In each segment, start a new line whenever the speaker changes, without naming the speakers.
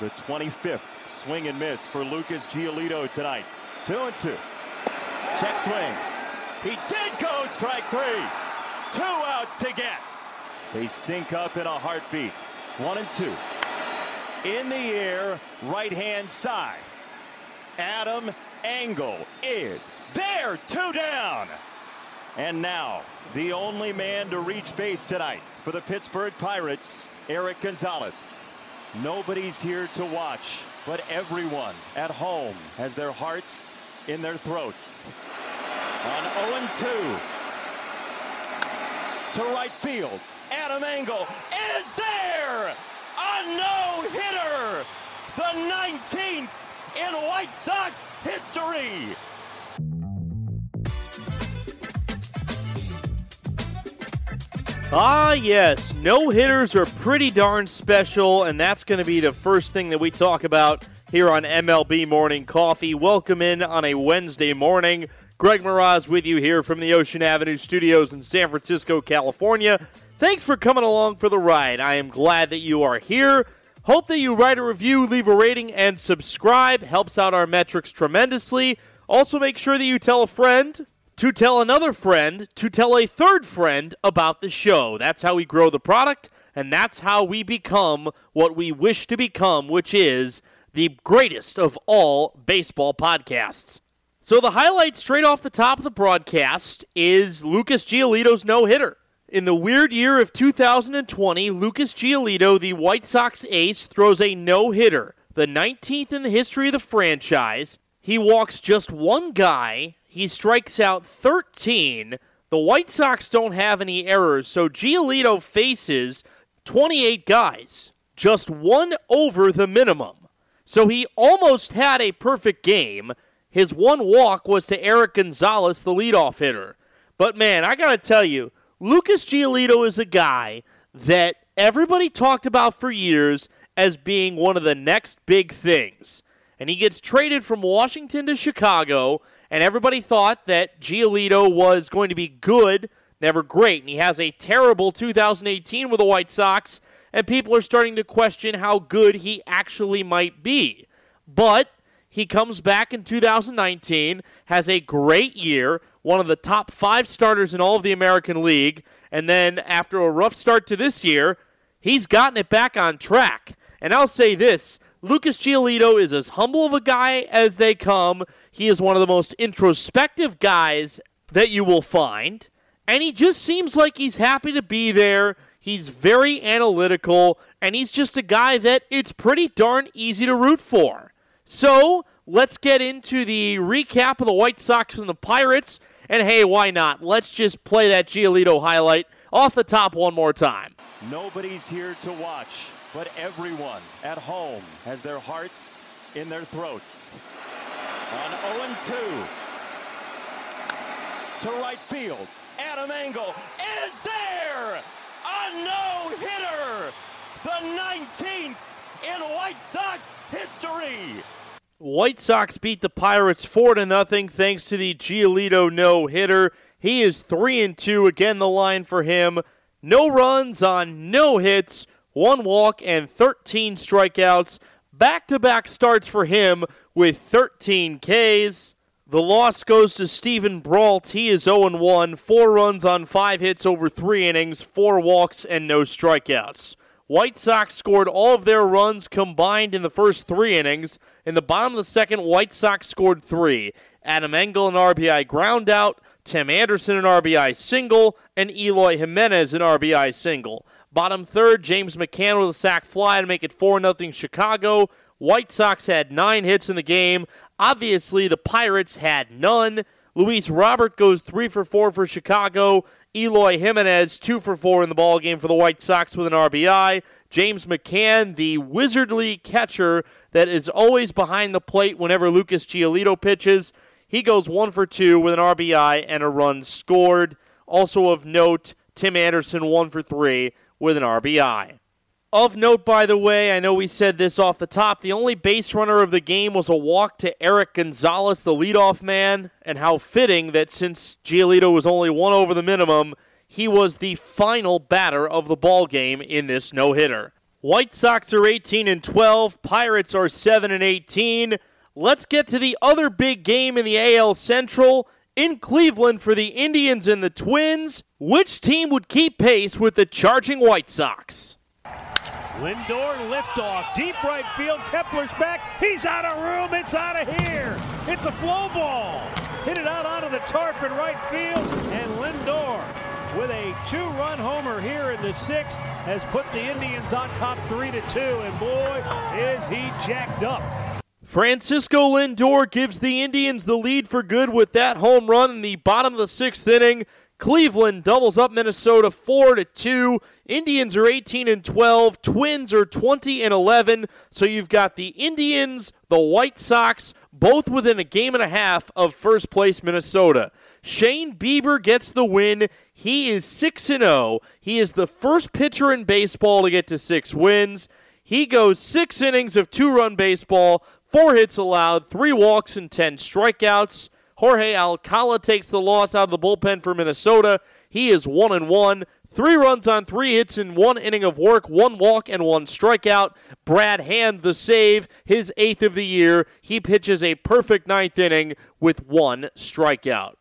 The 25th swing and miss for Lucas Giolito tonight. Two and two. Check swing. He did go strike three. Two outs to get. They sync up in a heartbeat. One and two. In the air, right hand side. Adam Engel is there, two down. And now, the only man to reach base tonight for the Pittsburgh Pirates, Eric Gonzalez. Nobody's here to watch, but everyone at home has their hearts in their throats. On 0 2 to right field, Adam Engel is there! A no hitter! The 19th in White Sox history!
Ah, yes. No hitters are pretty darn special, and that's going to be the first thing that we talk about here on MLB Morning Coffee. Welcome in on a Wednesday morning. Greg Moraz with you here from the Ocean Avenue Studios in San Francisco, California. Thanks for coming along for the ride. I am glad that you are here. Hope that you write a review, leave a rating, and subscribe. Helps out our metrics tremendously. Also, make sure that you tell a friend to tell another friend to tell a third friend about the show. That's how we grow the product, and that's how we become what we wish to become, which is the greatest of all baseball podcasts. So, the highlight straight off the top of the broadcast is Lucas Giolito's no hitter. In the weird year of 2020, Lucas Giolito, the White Sox ace, throws a no hitter, the 19th in the history of the franchise. He walks just one guy he strikes out 13. The White Sox don't have any errors, so Giolito faces 28 guys, just one over the minimum. So he almost had a perfect game. His one walk was to Eric Gonzalez, the leadoff hitter. But man, I got to tell you, Lucas Giolito is a guy that everybody talked about for years as being one of the next big things. And he gets traded from Washington to Chicago and everybody thought that Giolito was going to be good, never great. And he has a terrible 2018 with the White Sox, and people are starting to question how good he actually might be. But he comes back in 2019, has a great year, one of the top five starters in all of the American League, and then after a rough start to this year, he's gotten it back on track. And I'll say this Lucas Giolito is as humble of a guy as they come. He is one of the most introspective guys that you will find. And he just seems like he's happy to be there. He's very analytical. And he's just a guy that it's pretty darn easy to root for. So let's get into the recap of the White Sox and the Pirates. And hey, why not? Let's just play that Giolito highlight off the top one more time.
Nobody's here to watch but everyone at home has their hearts in their throats. On 0 2 to right field, Adam Engel is there! A no hitter! The 19th in White Sox history!
White Sox beat the Pirates 4 to nothing thanks to the Giolito no hitter. He is 3 and 2 again the line for him. No runs on no hits one walk, and 13 strikeouts. Back to back starts for him with 13 Ks. The loss goes to Steven Brault. He is 0 1, four runs on five hits over three innings, four walks, and no strikeouts. White Sox scored all of their runs combined in the first three innings. In the bottom of the second, White Sox scored three. Adam Engel, an RBI ground out, Tim Anderson, an RBI single, and Eloy Jimenez, an RBI single. Bottom third, James McCann with a sac fly to make it 4 0 Chicago. White Sox had nine hits in the game. Obviously, the Pirates had none. Luis Robert goes 3 for 4 for Chicago. Eloy Jimenez 2 for 4 in the ball game for the White Sox with an RBI. James McCann, the wizardly catcher that is always behind the plate whenever Lucas Giolito pitches, he goes 1 for 2 with an RBI and a run scored. Also of note, Tim Anderson 1 for 3 with an RBI. Of note, by the way, I know we said this off the top. The only base runner of the game was a walk to Eric Gonzalez, the leadoff man, and how fitting that since Giolito was only one over the minimum, he was the final batter of the ball game in this no hitter. White Sox are 18 and 12, Pirates are 7 and 18. Let's get to the other big game in the AL Central in Cleveland for the Indians and the Twins. Which team would keep pace with the charging White Sox?
Lindor liftoff, deep right field. Kepler's back. He's out of room. It's out of here. It's a flow ball. Hit it out onto the tarp in right field, and Lindor with a two-run homer here in the sixth has put the Indians on top three to two, and boy, is he jacked up.
Francisco Lindor gives the Indians the lead for good with that home run in the bottom of the sixth inning. Cleveland doubles up Minnesota 4 to 2. Indians are 18 and 12, Twins are 20 and 11. So you've got the Indians, the White Sox both within a game and a half of first place Minnesota. Shane Bieber gets the win. He is 6 and 0. He is the first pitcher in baseball to get to 6 wins. He goes 6 innings of two-run baseball, 4 hits allowed, 3 walks and 10 strikeouts. Jorge Alcala takes the loss out of the bullpen for Minnesota. He is one and one. Three runs on three hits in one inning of work, one walk and one strikeout. Brad Hand the save, his eighth of the year. He pitches a perfect ninth inning with one strikeout.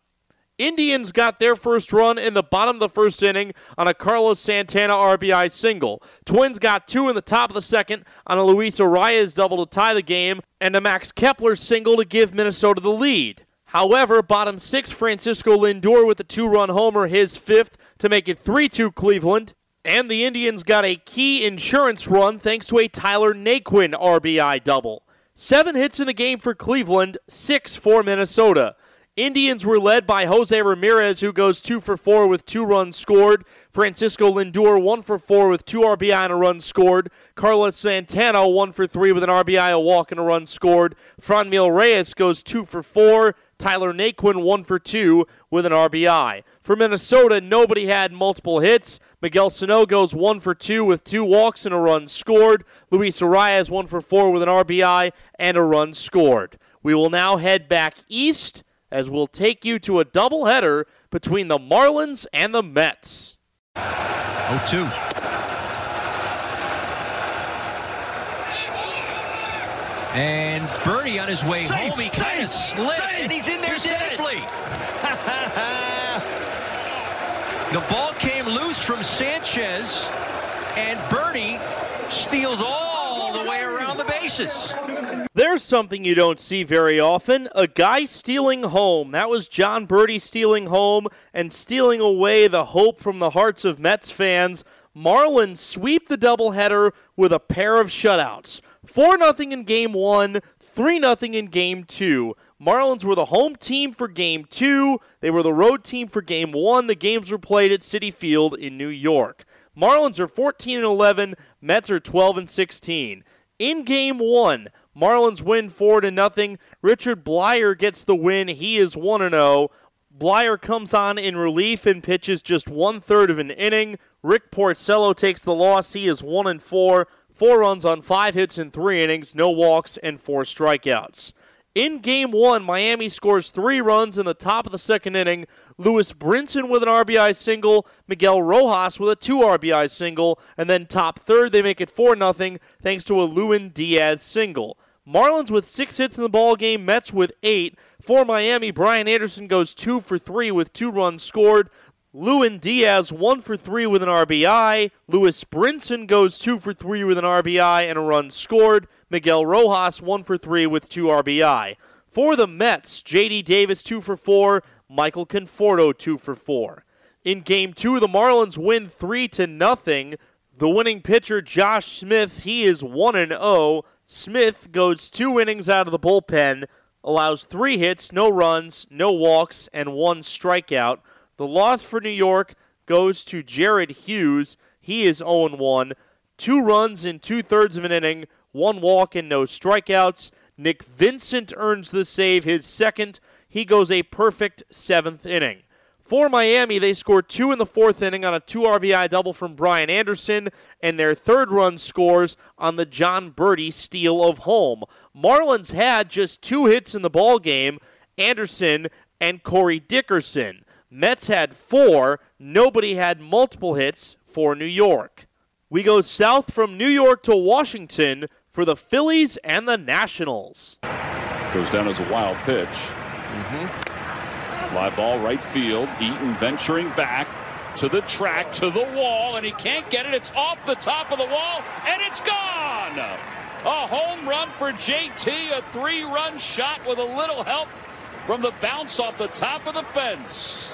Indians got their first run in the bottom of the first inning on a Carlos Santana RBI single. Twins got two in the top of the second on a Luis Arraez double to tie the game and a Max Kepler single to give Minnesota the lead. However, bottom six, Francisco Lindor with a two run homer, his fifth, to make it 3 2 Cleveland. And the Indians got a key insurance run thanks to a Tyler Naquin RBI double. Seven hits in the game for Cleveland, six for Minnesota. Indians were led by Jose Ramirez, who goes two for four with two runs scored. Francisco Lindor, one for four with two RBI and a run scored. Carlos Santana, one for three with an RBI, a walk, and a run scored. Franmil Reyes goes two for four. Tyler Naquin, one for two with an RBI. For Minnesota, nobody had multiple hits. Miguel Sano goes one for two with two walks and a run scored. Luis Arraez, one for four with an RBI and a run scored. We will now head back east as we'll take you to a doubleheader between the Marlins and the Mets.
0 2. And Berti on his way
safe,
home, he kind of slipped,
safe,
and he's in there safely. the ball came loose from Sanchez, and Berti steals all the way around the bases.
There's something you don't see very often a guy stealing home. That was Jon Berti stealing home and stealing away the hope from the hearts of Mets fans. Marlins sweep the doubleheader with a pair of shutouts. 4 0 in game one, 3 0 in game two. Marlins were the home team for game two. They were the road team for game one. The games were played at Citi Field in New York. Marlins are 14 and 11, Mets are 12 and 16. In game one, Marlins win 4 to nothing. Richard Bleier gets the win. He is 1 and 0. Bleier comes on in relief and pitches just one third of an inning. Rick Porcello takes the loss. He is 1 and 4. Four runs on five hits in three innings, no walks, and four strikeouts. In game one, Miami scores three runs in the top of the second inning. Lewis Brinson with an RBI single, Miguel Rojas with a two RBI single, and then top third, they make it 4 0 thanks to a Lewin Diaz single. Marlins with six hits in the ball game, Mets with eight. For Miami, Brian Anderson goes two for three with two runs scored. Lewin Diaz one for three with an RBI. Lewis Brinson goes two for three with an RBI and a run scored. Miguel Rojas one for three with two RBI. For the Mets, J.D. Davis two for four. Michael Conforto two for four. In game two, the Marlins win three to nothing. The winning pitcher, Josh Smith, he is one and zero. Oh. Smith goes two innings out of the bullpen, allows three hits, no runs, no walks, and one strikeout. The loss for New York goes to Jared Hughes. He is 0 1. Two runs in two thirds of an inning, one walk, and no strikeouts. Nick Vincent earns the save, his second. He goes a perfect seventh inning. For Miami, they score two in the fourth inning on a two RBI double from Brian Anderson, and their third run scores on the Jon Berti steal of home. Marlins had just two hits in the ball game, Anderson and Corey Dickerson. Mets had four. Nobody had multiple hits for New York. We go south from New York to Washington for the Phillies and the Nationals.
Goes down as a wild pitch. Mm-hmm. Fly ball right field. Eaton venturing back to the track, to the wall, and he can't get it. It's off the top of the wall, and it's gone. A home run for JT, a three run shot with a little help from the bounce off the top of the fence.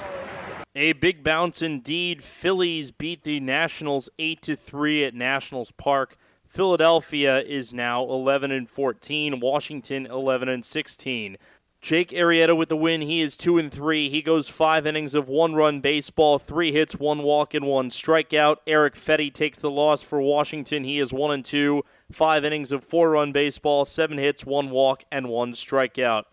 A big bounce indeed. Phillies beat the Nationals 8 to 3 at Nationals Park. Philadelphia is now 11 and 14, Washington 11 and 16. Jake Arrieta with the win. He is 2 and 3. He goes 5 innings of one-run baseball, 3 hits, 1 walk and 1 strikeout. Erick Fedde takes the loss for Washington. He is 1 and 2, 5 innings of 4-run baseball, 7 hits, 1 walk and 1 strikeout.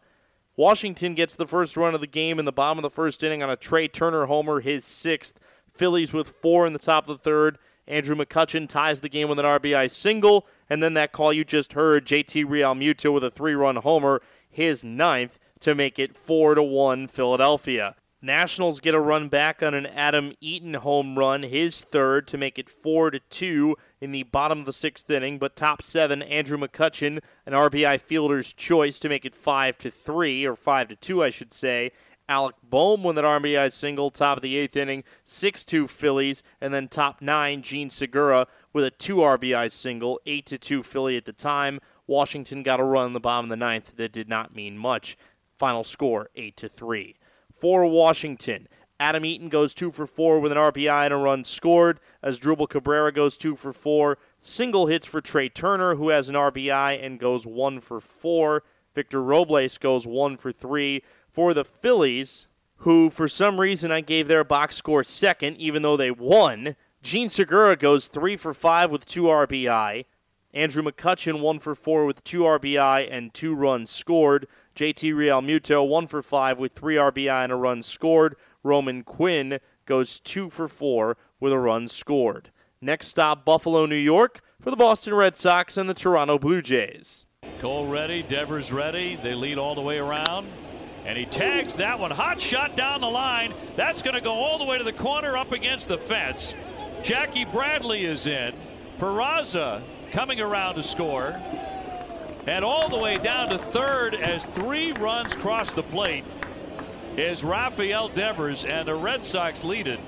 Washington gets the first run of the game in the bottom of the first inning on a Trea Turner homer, his sixth. Phillies with four in the top of the third. Andrew McCutchen ties the game with an RBI single, and then that call you just heard, JT Realmuto with a three-run homer, his ninth to make it four to one Philadelphia. Nationals get a run back on an Adam Eaton home run, his third, to make it 4 to 2 in the bottom of the sixth inning. But top seven, Andrew McCutchen, an RBI fielder's choice to make it 5 to 3, or 5 to 2, I should say. Alec Bohm with an RBI single, top of the eighth inning, 6 2 Phillies, and then top nine, Jean Segura with a 2 RBI single, 8 to 2 Philly at the time. Washington got a run in the bottom of the ninth that did not mean much. Final score, 8 to 3 for Washington. Adam Eaton goes two for four with an RBI and a run scored. Asdrubal Cabrera goes two for four. Single hits for Trea Turner, who has an RBI and goes one for four. Victor Robles goes one for three. For the Phillies, who for some reason I gave their box score second, even though they won, Jean Segura goes three for five with two RBI. Andrew McCutchen one for four with two RBI and two runs scored. JT Realmuto, one for five with three RBI and a run scored. Roman Quinn goes two for four with a run scored. Next stop, Buffalo, New York, for the Boston Red Sox and the Toronto Blue Jays.
Cole ready, Devers ready. They lead all the way around. And he tags that one. Hot shot down the line. That's going to go all the way to the corner up against the fence. Jackie Bradley is in. Peraza coming around to score. And all the way down to third as three runs cross the plate is Rafael Devers, and the Red Sox lead it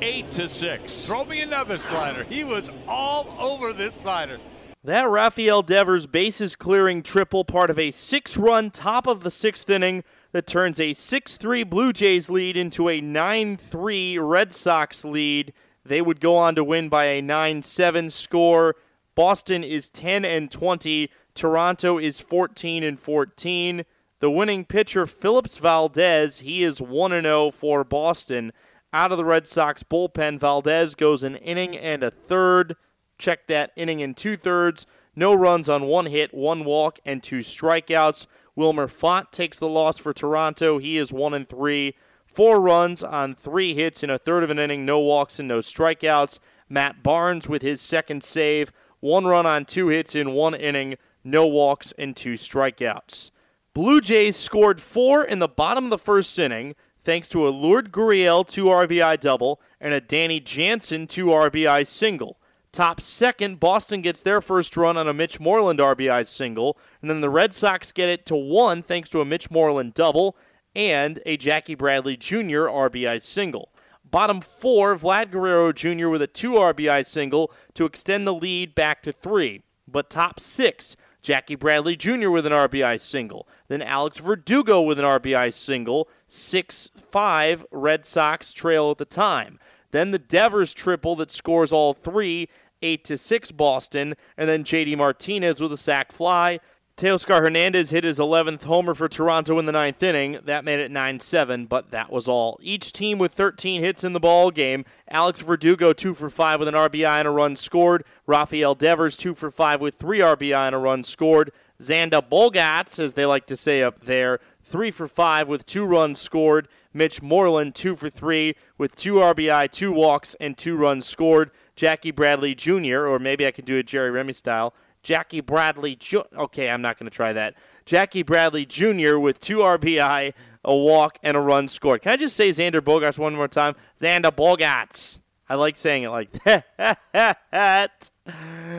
eight to six.
Throw me another slider. He was all over this slider.
That Rafael Devers bases clearing triple, part of a six run top of the sixth inning that turns a 6 3 Blue Jays lead into a 9 3 Red Sox lead. They would go on to win by a 9 7 score. Boston is 10 and 20. Toronto is 14 and 14. The winning pitcher Phillips Valdez, he is 1 0 for Boston. Out of the Red Sox bullpen, Valdez goes an inning and a third. Check that inning and two thirds. No runs on one hit, one walk, and two strikeouts. Wilmer Font takes the loss for Toronto. He is one and three. Four runs on three hits in a third of an inning, no walks and no strikeouts. Matt Barnes with his second save. One run on two hits in one inning, no walks and two strikeouts. Blue Jays scored four in the bottom of the first inning thanks to a Lourdes Gurriel 2 RBI double and a Danny Jansen 2 RBI single. Top second, Boston gets their first run on a Mitch Moreland RBI single, and then the Red Sox get it to one thanks to a Mitch Moreland double and a Jackie Bradley Jr. RBI single. Bottom four, Vlad Guerrero Jr. with a 2 RBI single to extend the lead back to three. But top six, Jackie Bradley Jr. with an RBI single. Then Alex Verdugo with an RBI single. 6 5 Red Sox trail at the time. Then the Devers triple that scores all three, 8 to 6 Boston. And then JD Martinez with a sac fly. Teoscar Hernandez hit his 11th homer for Toronto in the ninth inning. That made it 9 7, but that was all. Each team with 13 hits in the ball game. Alex Verdugo, 2 for 5 with an RBI and a run scored. Rafael Devers, 2 for 5 with 3 RBI and a run scored. Xander Bogaerts, as they like to say up there, 3 for 5 with 2 runs scored. Mitch Moreland, 2 for 3 with 2 RBI, 2 walks, and 2 runs scored. Jackie Bradley Jr., or maybe I could do it Jerry Remy style. Jackie Bradley. Ju- okay, I'm not going to try that. Jackie Bradley Jr. with two RBI, a walk, and a run scored. Can I just say Xander Bogarts one more time? Xander Bogarts. I like saying it like that.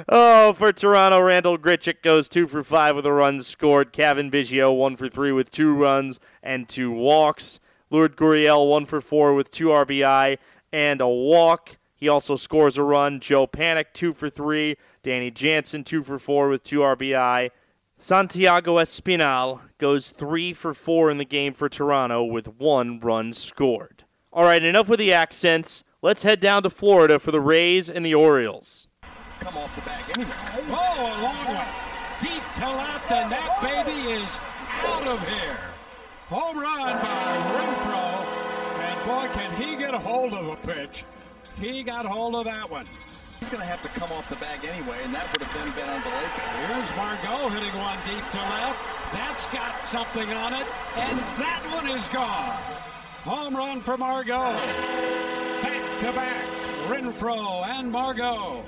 Oh, for Toronto, Randall Grichuk goes two for five with a run scored. Cavan Biggio one for three with two runs and two walks. Lourdes Gurriel one for four with two RBI and a walk. He also scores a run. Joe Panik two for three. Danny Jansen two for four with two RBI. Santiago Espinal goes three for four in the game for Toronto with one run scored. All right, enough with the accents. Let's head down to Florida for the Rays and the Orioles.
Come off the bag anyway. Oh, a long one. Deep to left, and that baby is out of here. Home run by Renfroe. And boy, can he get a hold of a pitch. He got hold of that one. He's going to have to come off the bag anyway, and that would have then been on delay. Here's Margot hitting one deep to left. That's got something on it, and that one is gone. Home run for Margot. Back to back, Renfroe and Margot.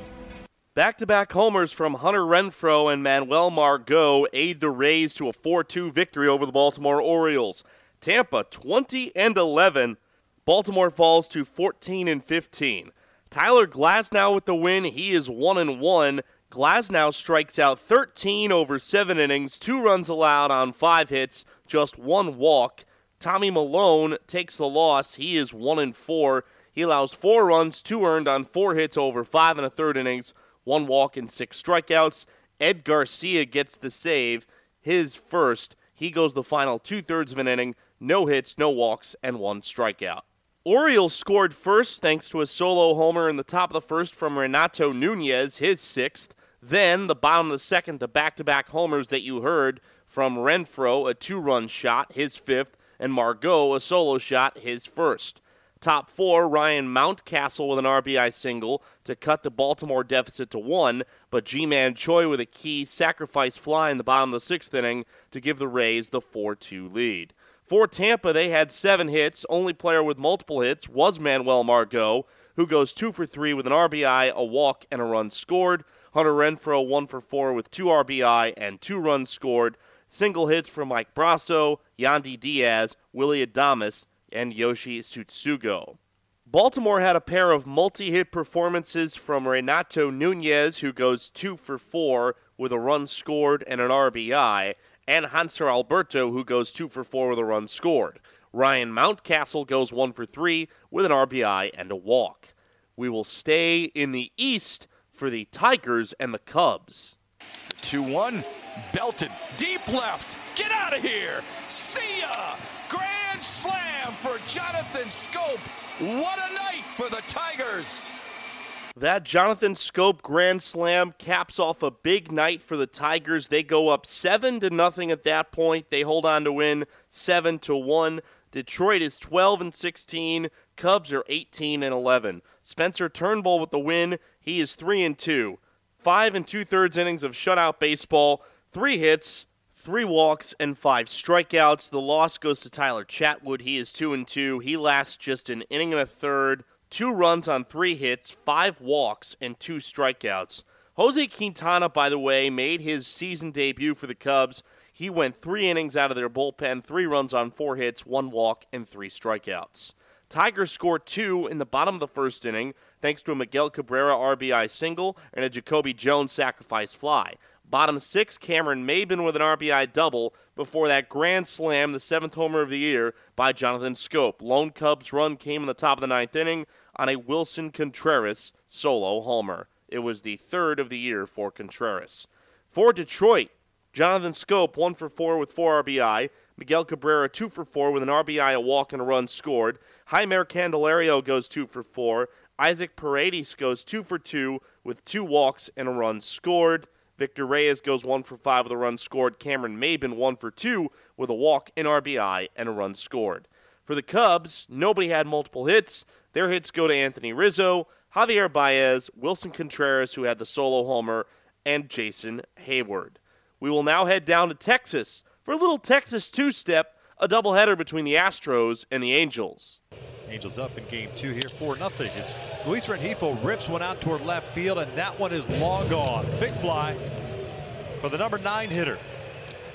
Back to back homers from Hunter Renfroe and Manuel Margot aid the Rays to a 4 2 victory over the Baltimore Orioles. Tampa 20 and 11. Baltimore falls to 14 and 15. Tyler Glasnow with the win. He is 1 and 1. Glasnow strikes out 13 over 7 innings, 2 runs allowed on 5 hits, just 1 walk. Tommy Milone takes the loss. He is 1 and 4. He allows 4 runs, 2 earned on 4 hits over 5 and a third innings, 1 walk and 6 strikeouts. Ed Garcia gets the save, his first. He goes the final two thirds of an inning, no hits, no walks, and 1 strikeout. Orioles scored first thanks to a solo homer in the top of the first from Renato Nunez, his sixth. Then, the bottom of the second, the back to back homers that you heard from Renfroe, a two run shot, his fifth, and Margot, a solo shot, his first. Top four, Ryan Mountcastle with an RBI single to cut the Baltimore deficit to one, but Ji-Man Choi with a key sacrifice fly in the bottom of the sixth inning to give the Rays the 4 2 lead. For Tampa, they had seven hits. Only player with multiple hits was Manuel Margot, who goes two for three with an RBI, a walk, and a run scored. Hunter Renfroe one for four with two RBI and two runs scored. Single hits from Mike Brosseau, Yandy Diaz, Willy Adames, and Yoshi Tsutsugo. Baltimore had a pair of multi hit performances from Renato Nunez, who goes two for four with a run scored and an RBI, and Hanser Alberto, who goes two for four with a run scored. Ryan Mountcastle goes one for three with an RBI and a walk. We will stay in the East for the Tigers and the Cubs.
2 1. Belted. Deep left. Get out of here. See ya. Grand slam for Jonathan Schoop. What a night for the Tigers.
That Jonathan Schoop grand slam caps off a big night for the Tigers. They go up 7 to nothing at that point. They hold on to win 7 to 1. Detroit is 12 and 16. Cubs are 18 and 11. Spencer Turnbull with the win. He is 3 and 2. 5 and 2 thirds innings of shutout baseball. 3 hits, 3 walks and 5 strikeouts. The loss goes to Tyler Chatwood. He is 2 and 2. He lasts just an inning and a third two runs on three hits, five walks, and two strikeouts. Jose Quintana, by the way, made his season debut for the Cubs. He went three innings out of their bullpen, three runs on four hits, one walk, and three strikeouts. Tigers scored two in the bottom of the first inning, thanks to a Miguel Cabrera RBI single and a Jacoby Jones sacrifice fly. Bottom six, Cameron Maybin with an RBI double before that grand slam, the seventh homer of the year by Jonathan Schoop. Lone Cubs run came in the top of the ninth inning on a Willson Contreras solo homer. It was the third of the year for Contreras. For Detroit, Jonathan Schoop, one for four with four RBI. Miguel Cabrera, two for four with an RBI, a walk, and a run scored. Jeimer Candelario goes two for four. Isaac Paredes goes two for two with two walks and a run scored. Victor Reyes goes one for five with a run scored. Cameron Maybin one for two with a walk, an RBI, and a run scored. For the Cubs, nobody had multiple hits. Their hits go to Anthony Rizzo, Javier Baez, Willson Contreras, who had the solo homer, and Jason Heyward. We will now head down to Texas for a little Texas two step, a doubleheader between the Astros and the Angels.
Angels up in game two here, 4 nothing. Luis Rengifo rips one out toward left field, and that one is long gone. Big fly for the number nine hitter.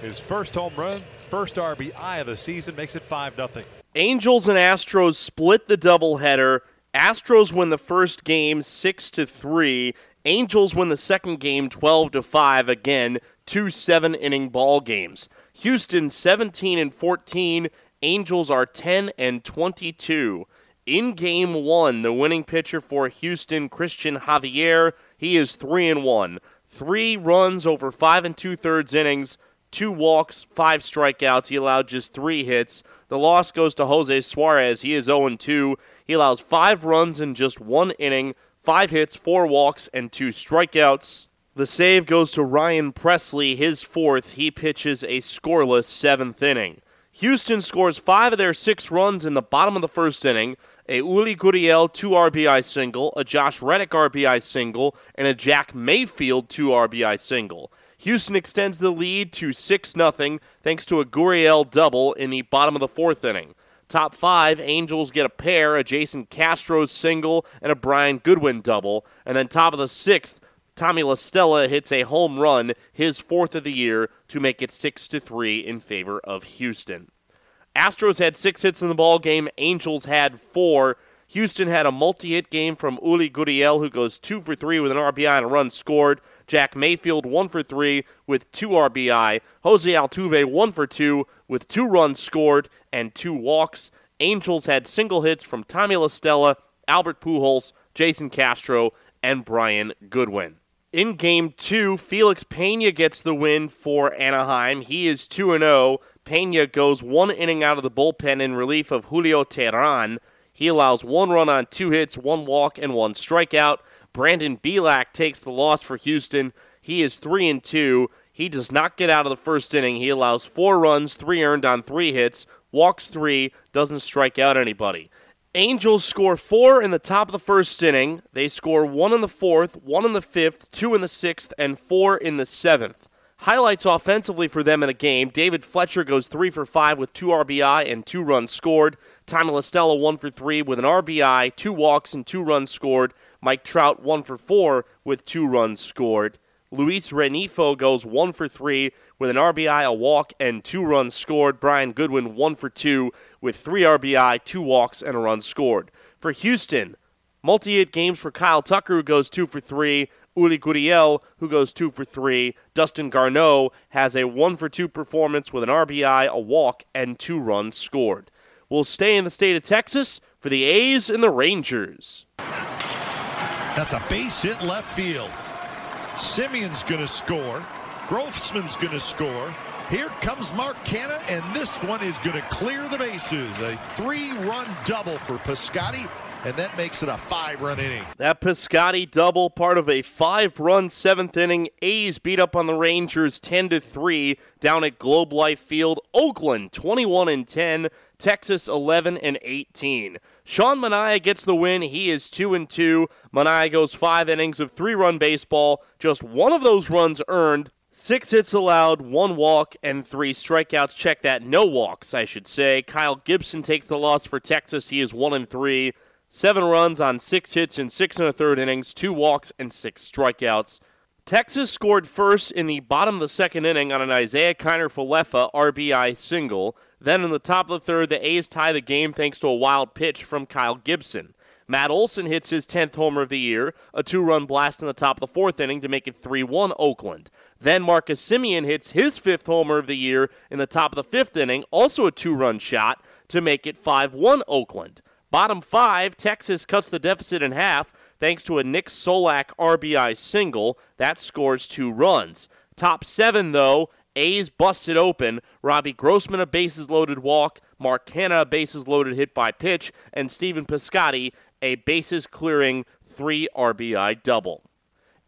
His first home run, first RBI of the season, makes it 5 nothing.
Angels and Astros split the doubleheader Astros win the first game 6 to 3. Angels win the second game 12 to 5 again, two 7-inning ball games. Houston 17 and 14, Angels are 10 and 22. In game 1, the winning pitcher for Houston, Cristian Javier, he is 3 and 1. 3 runs over 5 and 2 thirds innings, 2 walks, 5 strikeouts. He allowed just 3 hits. The loss goes to Jose Suarez. He is 0 2. He allows 5 runs in just 1 inning, 5 hits, 4 walks, and 2 strikeouts. The save goes to Ryan Pressly, his fourth. He pitches a scoreless seventh inning. Houston scores five of their six runs in the bottom of the first inning. A Yuli Gurriel 2 RBI single, a Josh Reddick RBI single, and a Jack Mayfield 2 RBI single. Houston extends the lead to 6 0 thanks to a Gurriel double in the bottom of the fourth inning. Top five, Angels get a pair, a Jason Castro single and a Brian Goodwin double. And then top of the sixth, Tommy La Stella hits a home run, his fourth of the year, to make it 6 to 3 in favor of Houston. Astros had six hits in the ball game. Angels had four. Houston had a multi-hit game from Yuli Gurriel, who goes two for three with an RBI and a run scored. Jack Mayfield one for three with two RBI. Jose Altuve one for two with two runs scored and two walks. Angels had single hits from Tommy La Stella, Albert Pujols, Jason Castro, and Brian Goodwin. In game two, Felix Pena gets the win for Anaheim. He is 2 0. Pena goes one inning out of the bullpen in relief of Julio Teheran. He allows one run on two hits, one walk, and one strikeout. Brandon Bielak takes the loss for Houston. He is 3 and 2. He does not get out of the first inning. He allows four runs, three earned on three hits, walks three, doesn't strike out anybody. Angels score four in the top of the first inning. They score one in the fourth, one in the fifth, two in the sixth, and four in the seventh. Highlights offensively for them in a game. David Fletcher goes three for five with two RBI and two runs scored. Tommy La Stella one for three with an RBI, two walks, and two runs scored. Mike Trout one for four with two runs scored. Luis Rengifo goes one for three with an RBI, a walk, and two runs scored. Brian Goodwin one for two with three RBI, two walks, and a run scored. For Houston, multi-hit games for Kyle Tucker, who goes two for three. Yuli Gurriel, who goes two for three. Dustin Garneau has a one for two performance with an RBI, a walk, and two runs scored. We'll stay in the state of Texas for the A's and the Rangers.
That's a base hit left field. Semien's going to score. Grossman's going to score. Here comes Mark Canha, and this one is going to clear the bases. A three-run double for Piscotty, and that makes it a five-run inning.
That Piscotty double, part of a five-run seventh inning. A's beat up on the Rangers 10 to three down at Globe Life Field. Oakland 21 and 10. Texas 11 and 18. Sean Manaea gets the win. He is 2 and 2. Manaea goes 5 innings of 3-run baseball. Just one of those runs earned. 6 hits allowed, 1 walk and 3 strikeouts. Check that. No walks, I should say. Kyle Gibson takes the loss for Texas. He is 1 and 3. 7 runs on 6 hits in 6 and a third innings, 2 walks and 6 strikeouts. Texas scored first in the bottom of the second inning on an Isiah Kiner Falefa RBI single. Then in the top of the third, the A's tie the game thanks to a wild pitch from Kyle Gibson. Matt Olson hits his 10th homer of the year, a two run blast in the top of the fourth inning to make it 3 1 Oakland. Then Marcus Semien hits his fifth homer of the year in the top of the fifth inning, also a two run shot to make it 5 1 Oakland. Bottom five, Texas cuts the deficit in half thanks to a Nick Solak RBI single. That scores two runs. Top seven, though, A's busted open. Robbie Grossman a bases loaded walk, Mark Canha a bases loaded hit by pitch, and Stephen Piscotty a bases clearing three RBI double.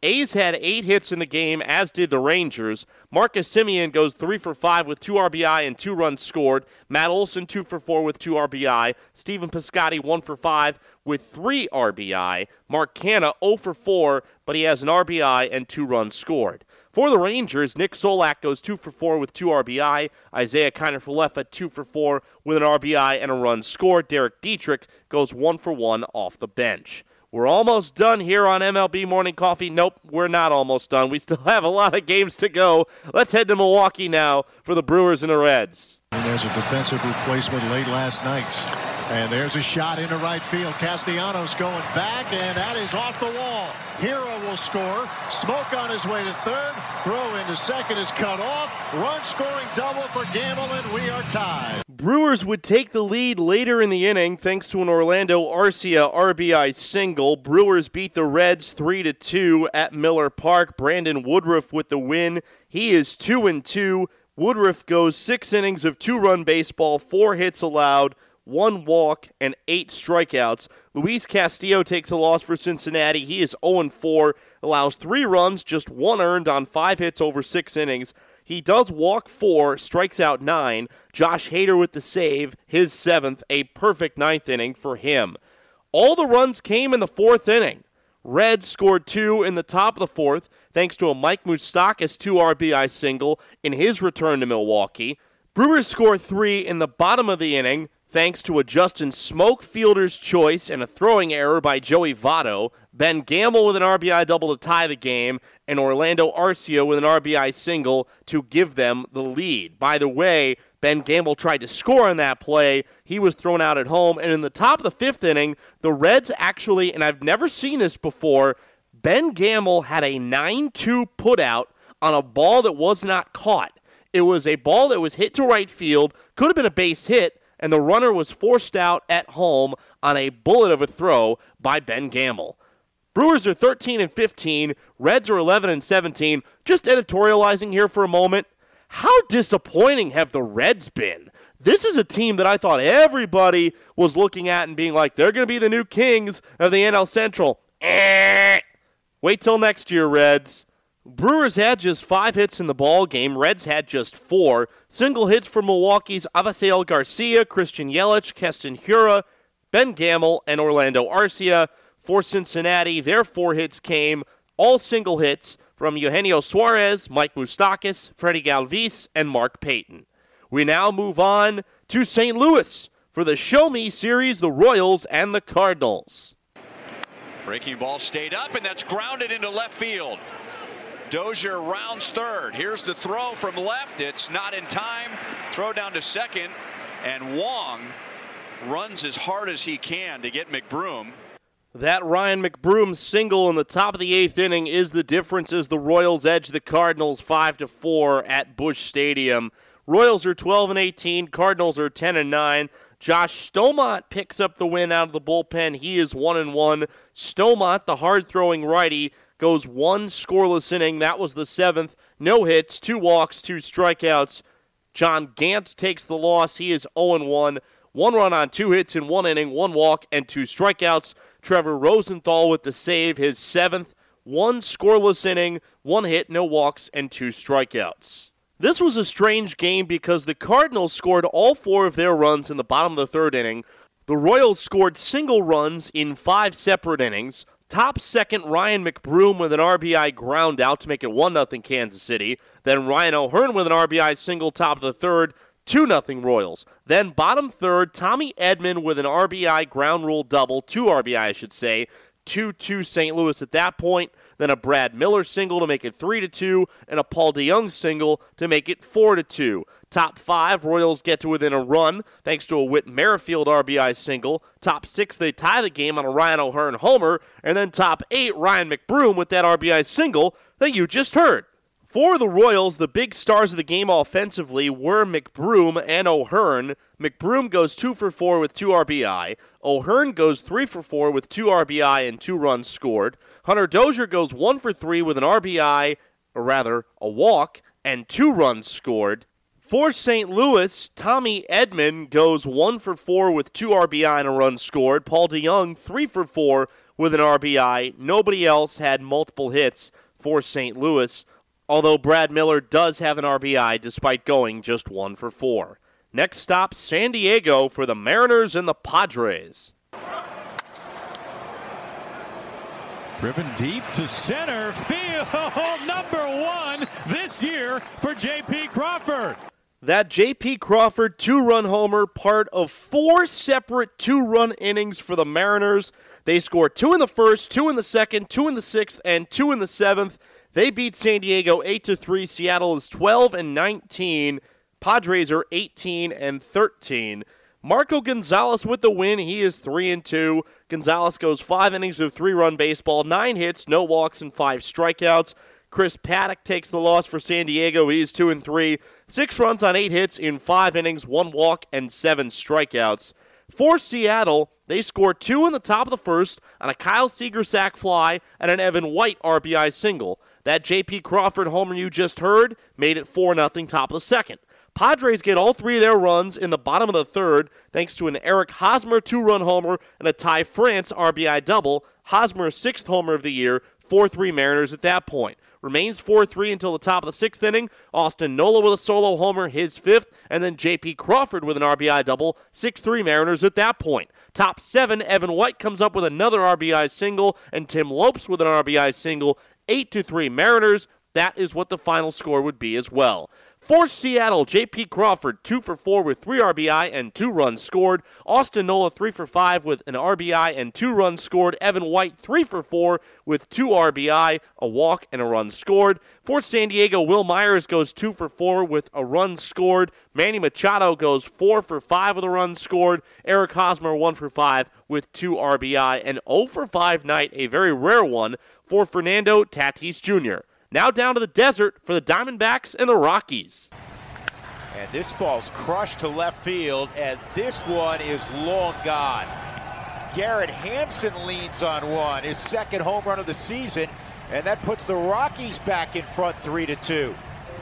A's had eight hits in the game, as did the Rangers. Marcus Semien goes three for five with two RBI and two runs scored. Matt Olson two for four with two RBI. Stephen Piscotty one for five with three RBI. Mark Canha 0 for 4, but he has an RBI and two runs scored. For the Rangers, Nick Solak goes 2 for 4 with 2 RBI. Isiah Kiner 2 for 4 with an RBI and a run scored. Derek Dietrich goes 1 for 1 off the bench. We're almost done here on MLB Morning Coffee. Nope, we're not almost done. We still have a lot of games to go. Let's head to Milwaukee now for the Brewers and the Reds.
And as a defensive replacement late last night. And there's a shot into right field. Castellanos going back, and that is off the wall. Hiura will score. Smoak on his way to third. Throw into second is cut off. Run scoring double for Gamel, and we are tied.
Brewers would take the lead later in the inning thanks to an Orlando Arcia RBI single. Brewers beat the Reds 3 to 2 at Miller Park. Brandon Woodruff with the win. He is 2 and 2. Woodruff goes 6 innings of two-run baseball, 4 hits allowed one walk, and eight strikeouts. Luis Castillo takes the loss for Cincinnati. He is 0 4, allows three runs, just one earned on five hits over six innings. He does walk four, strikes out nine. Josh Hader with the save, his seventh, a perfect ninth inning for him. All the runs came in the fourth inning. Reds scored two in the top of the fourth, thanks to a Mike Moustakas 2 RBI single in his return to Milwaukee. Brewers score three in the bottom of the inning, thanks to a Justin Smoak fielder's choice and a throwing error by Joey Votto, Ben Gamel with an RBI double to tie the game, and Orlando Arcia with an RBI single to give them the lead. By the way, Ben Gamel tried to score on that play. He was thrown out at home. And in the top of the fifth inning, the Reds actually, and I've never seen this before, Ben Gamel had a 9 2 putout on a ball that was not caught. It was a ball that was hit to right field, could have been a base hit, and the runner was forced out at home on a bullet of a throw by Ben Gamel. Brewers are 13 and 15, Reds are 11 and 17. Just editorializing here for a moment. How disappointing have the Reds been? This is a team that I thought everybody was looking at and being like, they're going to be the new kings of the NL Central. Eh. Wait till next year, Reds. Brewers had just five hits in the ball game. Reds had just four. Single hits for Milwaukee's Avisail Garcia, Christian Yelich, Keston Hiura, Ben Gamel, and Orlando Arcia. For Cincinnati, their four hits came all single hits from Eugenio Suarez, Mike Moustakas, Freddy Galvis, and Mark Payton. We now move on to St. Louis for the Show Me series, the Royals and the Cardinals.
Breaking ball stayed up, and that's grounded into left field. Dozier rounds third. Here's the throw from left. It's not in time. Throw down to second. And Wong runs as hard as he can to get McBroom.
That Ryan McBroom single in the top of the eighth inning is the difference as the Royals edge the Cardinals 5 to 4 at Busch Stadium. Royals are 12 and 18, Cardinals are 10 and 9. Josh Staumont picks up the win out of the bullpen. He is 1 and 1. Staumont, the hard throwing righty, goes one scoreless inning. That was the seventh. No hits, two walks, two strikeouts. John Gant takes the loss. He is 0 1. One run on two hits in one inning, one walk, and two strikeouts. Trevor Rosenthal with the save, his seventh. One scoreless inning, one hit, no walks, and two strikeouts. This was a strange game because the Cardinals scored all four of their runs in the bottom of the third inning. The Royals scored single runs in five separate innings. Top second, Ryan McBroom with an RBI ground out to make it 1 0 Kansas City. Then Ryan O'Hearn with an RBI single top of the third, 2 0 Royals. Then bottom third, Tommy Edman with an RBI ground rule double, 2 RBI, I should say, 2 2 St. Louis at that point. Then a Brad Miller single to make it 3 to 2, and a Paul DeJong single to make it 4 to 2. Top five, Royals get to within a run thanks to a Whit Merrifield RBI single. Top six, they tie the game on a Ryan O'Hearn homer. And then top eight, Ryan McBroom with that RBI single that you just heard. For the Royals, the big stars of the game offensively were McBroom and O'Hearn. McBroom goes 2 for 4 with 2 RBI. O'Hearn goes 3 for 4 with 2 RBI and 2 runs scored. Hunter Dozier goes 1 for 3 with an RBI, or rather, a walk, and 2 runs scored. For St. Louis, Tommy Edman goes 1 for 4 with 2 RBI and a run scored. Paul DeJong, 3 for 4 with an RBI. Nobody else had multiple hits for St. Louis, although Brad Miller does have an RBI despite going just 1 for 4. Next stop, San Diego for the Mariners and the Padres.
Driven deep to center field, number one this year for J.P. Crawford.
That J.P. Crawford two run homer, part of four separate two run innings for the Mariners. They scored two in the first, two in the second, two in the sixth, and two in the seventh. They beat San Diego 8 to 3. Seattle is 12 and 19. Padres are 18 and 13. Marco Gonzalez with the win. He is 3 and 2. Gonzalez goes 5 innings of 3-run baseball, 9 hits, no walks and 5 strikeouts. Chris Paddack takes the loss for San Diego. He's 2 and 3. 6 runs on 8 hits in 5 innings, 1 walk and 7 strikeouts. For Seattle, they score 2 in the top of the first on a Kyle Seager sac fly and an Evan White RBI single. That J.P. Crawford homer you just heard made it 4 0 top of the second. Padres get all three of their runs in the bottom of the third thanks to an Eric Hosmer two run homer and a Ty France RBI double. Hosmer's sixth homer of the year, 4 3 Mariners at that point. Remains 4 3 until the top of the sixth inning. Austin Nola with a solo homer, his fifth, and then J.P. Crawford with an RBI double, 6 3 Mariners at that point. Top seven, Evan White comes up with another RBI single, and Tim Lopes with an RBI single, 8 to 3 Mariners. That is what the final score would be as well. For Seattle, J.P. Crawford, 2 for 4 with 3 RBI and 2 runs scored. Austin Nola, 3 for 5 with an RBI and 2 runs scored. Evan White, 3 for 4 with 2 RBI, a walk, and a run scored. For San Diego, Wil Myers goes 2 for 4 with a run scored. Manny Machado goes 4 for 5 with a run scored. Eric Hosmer, 1 for 5 with 2 RBI. And 0 for 5 night, a very rare one for Fernando Tatis Jr. Now down to the desert for the Diamondbacks and the Rockies.
And this ball's crushed to left field, and this one is long gone. Garrett Hampson leans on one, his second home run of the season, and that puts the Rockies back in front 3 to 2.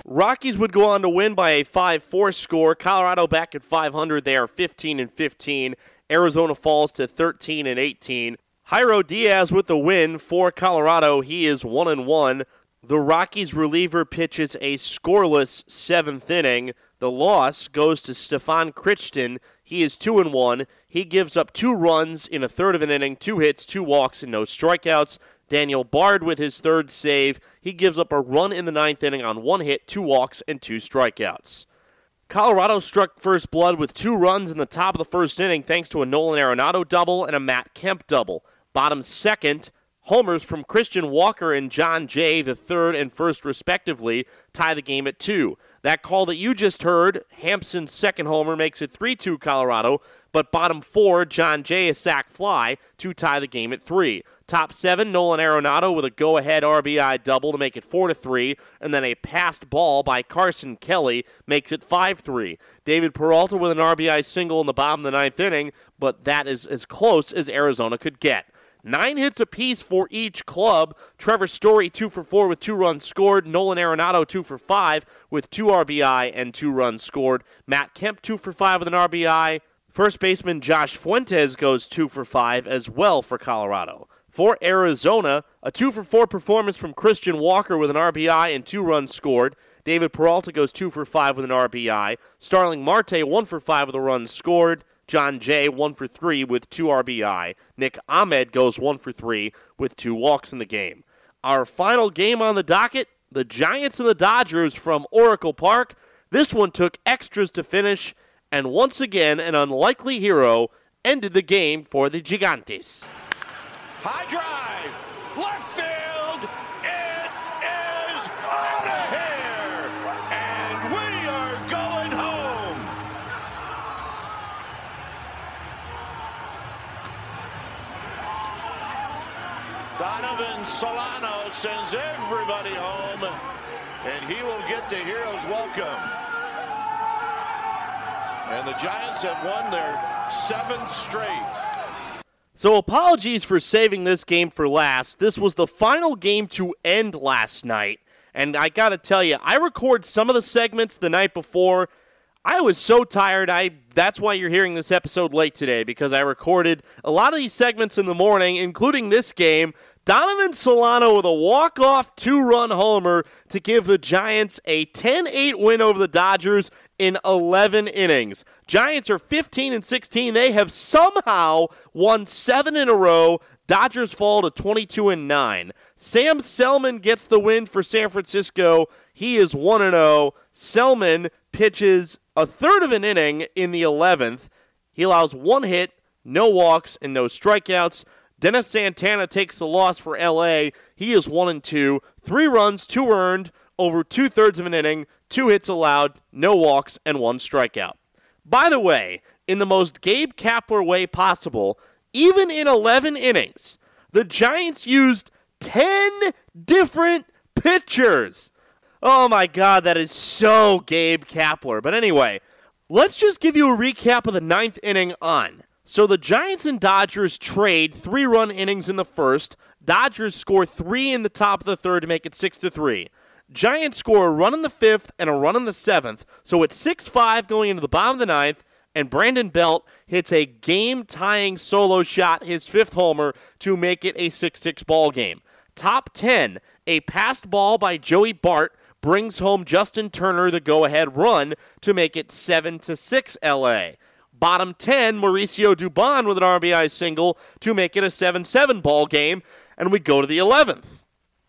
Rockies would go on to win by a 5-4 score. Colorado back at 500. They are 15 and 15. Arizona falls to 13 and 18. Jairo Diaz with the win for Colorado. He is 1 and 1. The Rockies reliever pitches a scoreless seventh inning. The loss goes to Stefan Crichton. He is two and one. He gives up two runs in a third of an inning, two hits, two walks, and no strikeouts. Daniel Bard with his third save. He gives up a run in the ninth inning on one hit, two walks, and two strikeouts. Colorado struck first blood with two runs in the top of the first inning thanks to a Nolan Arenado double and a Matt Kemp double. Bottom second, Homers from Christian Walker and Jon Jay, the third and first respectively, tie the game at two. That call that you just heard, Hampson's second homer makes it 3 2 Colorado, but bottom four, Jon Jay, a sac fly to tie the game at three. Top seven, Nolan Arenado with a go ahead RBI double to make it 4 to 3, and then a passed ball by Carson Kelly makes it 5 3. David Peralta with an RBI single in the bottom of the ninth inning, but that is as close as Arizona could get. Nine hits apiece for each club. Trevor Story, two for four with two runs scored. Nolan Arenado, two for five with two RBI and two runs scored. Matt Kemp, two for five with an RBI. First baseman Josh Fuentes goes two for five as well for Colorado. For Arizona, a two for four performance from Christian Walker with an RBI and two runs scored. David Peralta goes two for five with an RBI. Starling Marte, one for five with a run scored. Jon Jay, one for three with two RBI. Nick Ahmed goes one for three with two walks in the game. Our final game on the docket the Giants and the Dodgers from Oracle Park. This one took extras to finish, and once again, an unlikely hero ended the game for the Gigantes.
High drive, sends everybody home, and he will get the hero's welcome. And the Giants have won their seventh straight.
So, apologies for saving this game for last. This was the final game to end last night. And I got to tell you, I record some of the segments the night before. I was so tired. I that's why you're hearing this episode late today because I recorded a lot of these segments in the morning, including this game. Donovan Solano with a walk-off two-run homer to give the Giants a 10-8 win over the Dodgers in 11 innings. Giants are 15 and 16. They have somehow won 7 in a row. Dodgers fall to 22 and 9. Sam Selman gets the win for San Francisco. He is 1 and 0. Selman pitches a third of an inning in the 11th. He allows one hit, no walks, and no strikeouts. Dennis Santana takes the loss for LA. He is 1 and 2. Three runs, two earned, over two thirds of an inning, two hits allowed, no walks, and one strikeout. By the way, in the most Gabe Kapler way possible, even in 11 innings, the Giants used 10 different pitchers. Oh my God, that is so Gabe Kapler. But anyway, let's just give you a recap of the ninth inning on. So the Giants and Dodgers trade three run innings in the first. Dodgers score three in the top of the third to make it six to three. Giants score a run in the fifth and a run in the seventh, so it's 6 5 going into the bottom of the ninth, and Brandon Belt hits a game tying solo shot, his fifth homer, to make it a 6 6 ball game. Top 10, a passed ball by Joey Bart brings home Justin Turner the go ahead run to make it 7 to 6 LA. Bottom 10, Mauricio Dubon with an RBI single to make it a 7 7 ball game, and we go to the 11th.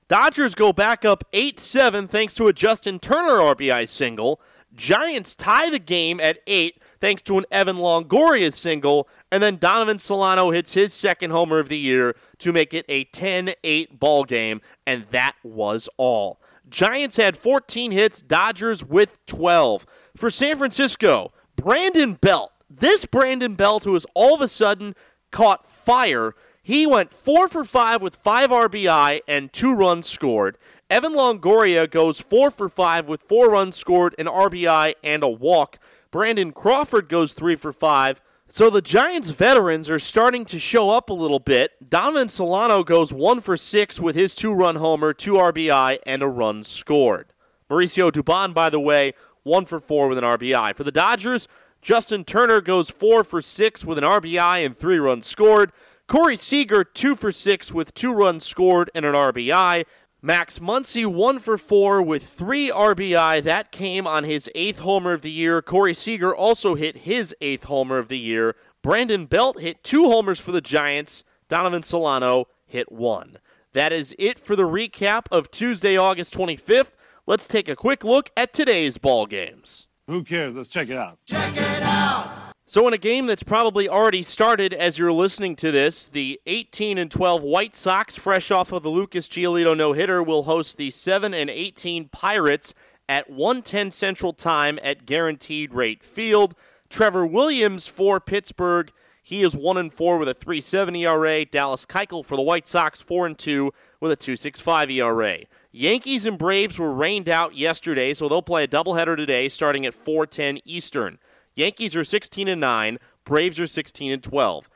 Dodgers go back up 8 7 thanks to a Justin Turner RBI single. Giants tie the game at 8 thanks to an Evan Longoria single. And then Donovan Solano hits his second homer of the year to make it a 10 8 ball game. And that was all. Giants had 14 hits, Dodgers with 12. For San Francisco, Brandon Belt. This Brandon Belt, who has all of a sudden caught fire he went four for five with five RBI and two runs scored. Evan Longoria goes four for five with four runs scored, an RBI, and a walk. Brandon Crawford goes three for five. So the Giants veterans are starting to show up a little bit. Donovan Solano goes one for six with his two run homer, two RBI, and a run scored. Mauricio Dubon, by the way, one for four with an RBI. For the Dodgers, Justin Turner goes four for six with an RBI and three runs scored. Corey Seager, two for six with two runs scored and an RBI. Max Muncy, one for four with three RBI. That came on his eighth homer of the year. Corey Seager also hit his eighth homer of the year. Brandon Belt hit two homers for the Giants. Donovan Solano hit one. That is it for the recap of Tuesday, August 25th. Let's take a quick look at today's ball games.
Who cares? Let's check it out.
Check it out.
So, in a game that's probably already started as you're listening to this, the 18 and 12 White Sox, fresh off of the Lucas Giolito no hitter, will host the 7 and 18 Pirates at 110 Central Time at Guaranteed Rate Field. Trevor Williams for Pittsburgh. He is 1 and 4 with a 3.70 ERA. Dallas Keuchel for the White Sox 4 and 2 with a 2.65 ERA. Yankees and Braves were rained out yesterday, so they'll play a doubleheader today starting at 4:10 Eastern. Yankees are 16 and 9, Braves are 16 and 12.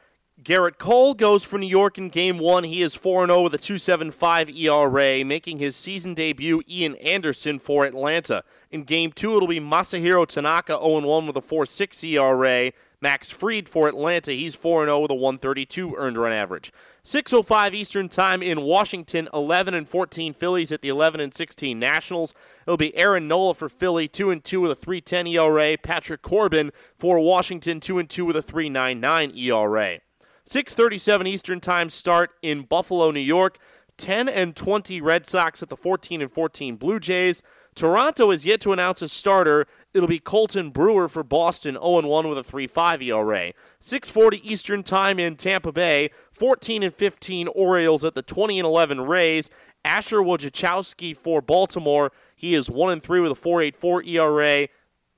Gerrit Cole goes for New York in game one. He is 4 0 with a 2.75 ERA, making his season debut Ian Anderson for Atlanta. In game two, it'll be Masahiro Tanaka 0 1 with a 4.6 ERA. Max Fried for Atlanta. He's 4 0 with a 132 earned run average. 6:05 Eastern Time in Washington. 11 and 14 Phillies at the 11 and 16 Nationals. It'll be Aaron Nola for Philly, 2 and 2 with a 3.10 ERA. Patrick Corbin for Washington, 2 and 2 with a 3.99 ERA. 6:37 Eastern Time start in Buffalo, New York. 10 and 20 Red Sox at the 14 and 14 Blue Jays. Toronto is yet to announce a starter. It'll be Colten Brewer for Boston, 0-1 with a 3.5 ERA. 6:40 Eastern Time in Tampa Bay. 14 and 15 Orioles at the 20 and 11 Rays. Asher Wojciechowski for Baltimore. He is 1 and 3 with a 4.84 ERA.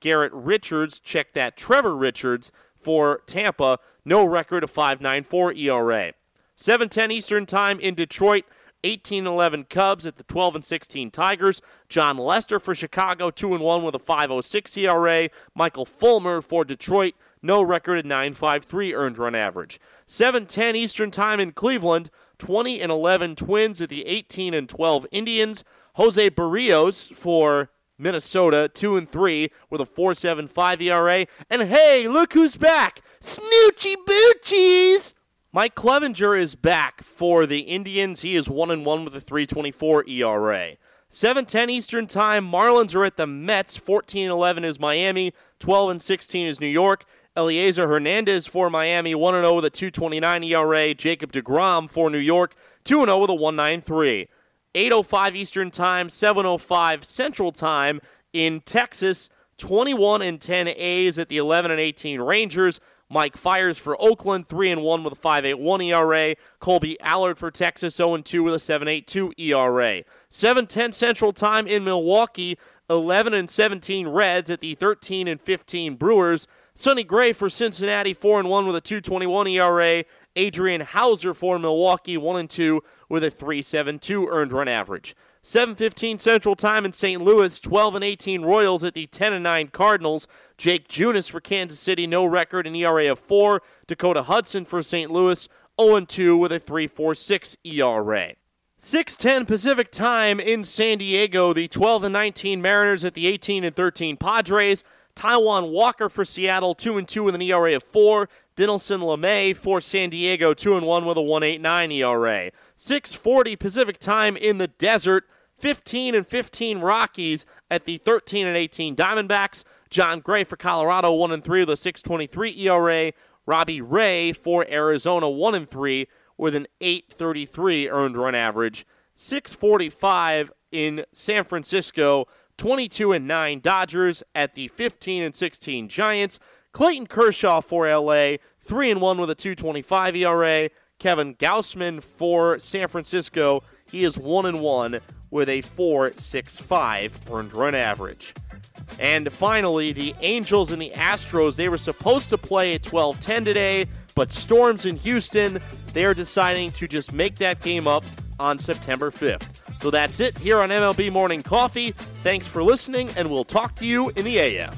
Garrett Richards, check that. Trevor Richards for Tampa, no record of 5.94 ERA. 7:10 Eastern Time in Detroit. 18 11 Cubs at the 12 and 16 Tigers. Jon Lester for Chicago, 2 and 1 with a 5.06 ERA. Michael Fulmer for Detroit, no record at 9.53 earned run average. 7:10 Eastern Time in Cleveland. 20 and 11 Twins at the 18 and 12 Indians. Jose Berrios for Minnesota, 2 and 3 with a 4.75 ERA. And hey, look who's back! Snoochie Boochies! Mike Clevinger is back for the Indians. He is 1 and 1 with a 3.24 ERA. 7:10 Eastern Time. Marlins are at the Mets. 14-11 is Miami. 12 and 16 is New York. Elieser Hernandez for Miami. 1 0 with a 2.29 ERA. Jacob DeGrom for New York. 2 0 with a 1.93. 8:05 Eastern Time. 7:05 Central Time in Texas. 21 and 10 A's at the 11 and 18 Rangers. Mike Fiers for Oakland, 3 and 1 with a 5.81 ERA. Kolby Allard for Texas, 0 and 2 with a 7.82 ERA. 7:10 Central Time in Milwaukee. 11 and 17 Reds at the 13 and 15 Brewers. Sonny Gray for Cincinnati, 4 and 1 with a 221 ERA. Adrian Houser for Milwaukee, 1 and 2 with a 372 earned run average. 7:15 Central Time in St. Louis, 12 and 18 Royals at the 10 and 9 Cardinals. Jake Junis for Kansas City, no record, an ERA of 4. Dakota Hudson for St. Louis, 0 and 2 with a 3.46 ERA. 6:10 Pacific Time in San Diego, the 12 and 19 Mariners at the 18 and 13 Padres. Taijuan Walker for Seattle, 2 and 2 with an ERA of 4. Dinelson Lamet for San Diego, 2 and 1 with a 1.89 ERA. 6:40 Pacific Time in the desert. 15 and 15 Rockies at the 13 and 18 Diamondbacks. Jon Gray for Colorado, 1 and 3 with a 6.23 ERA. Robbie Ray for Arizona, 1 and 3 with an 8.33 earned run average. 6:45 in San Francisco. 22 and 9 Dodgers at the 15 and 16 Giants. Clayton Kershaw for LA, 3 and 1 with a 2.25 ERA. Kevin Gausman for San Francisco, he is 1 and 1 with a 4.65 earned run average. And finally, the Angels and the Astros, they were supposed to play at 12:10 today, but storms in Houston, they're deciding to just make that game up on September 5th. So that's it here on MLB Morning Coffee. Thanks for listening, and we'll talk to you in the AM.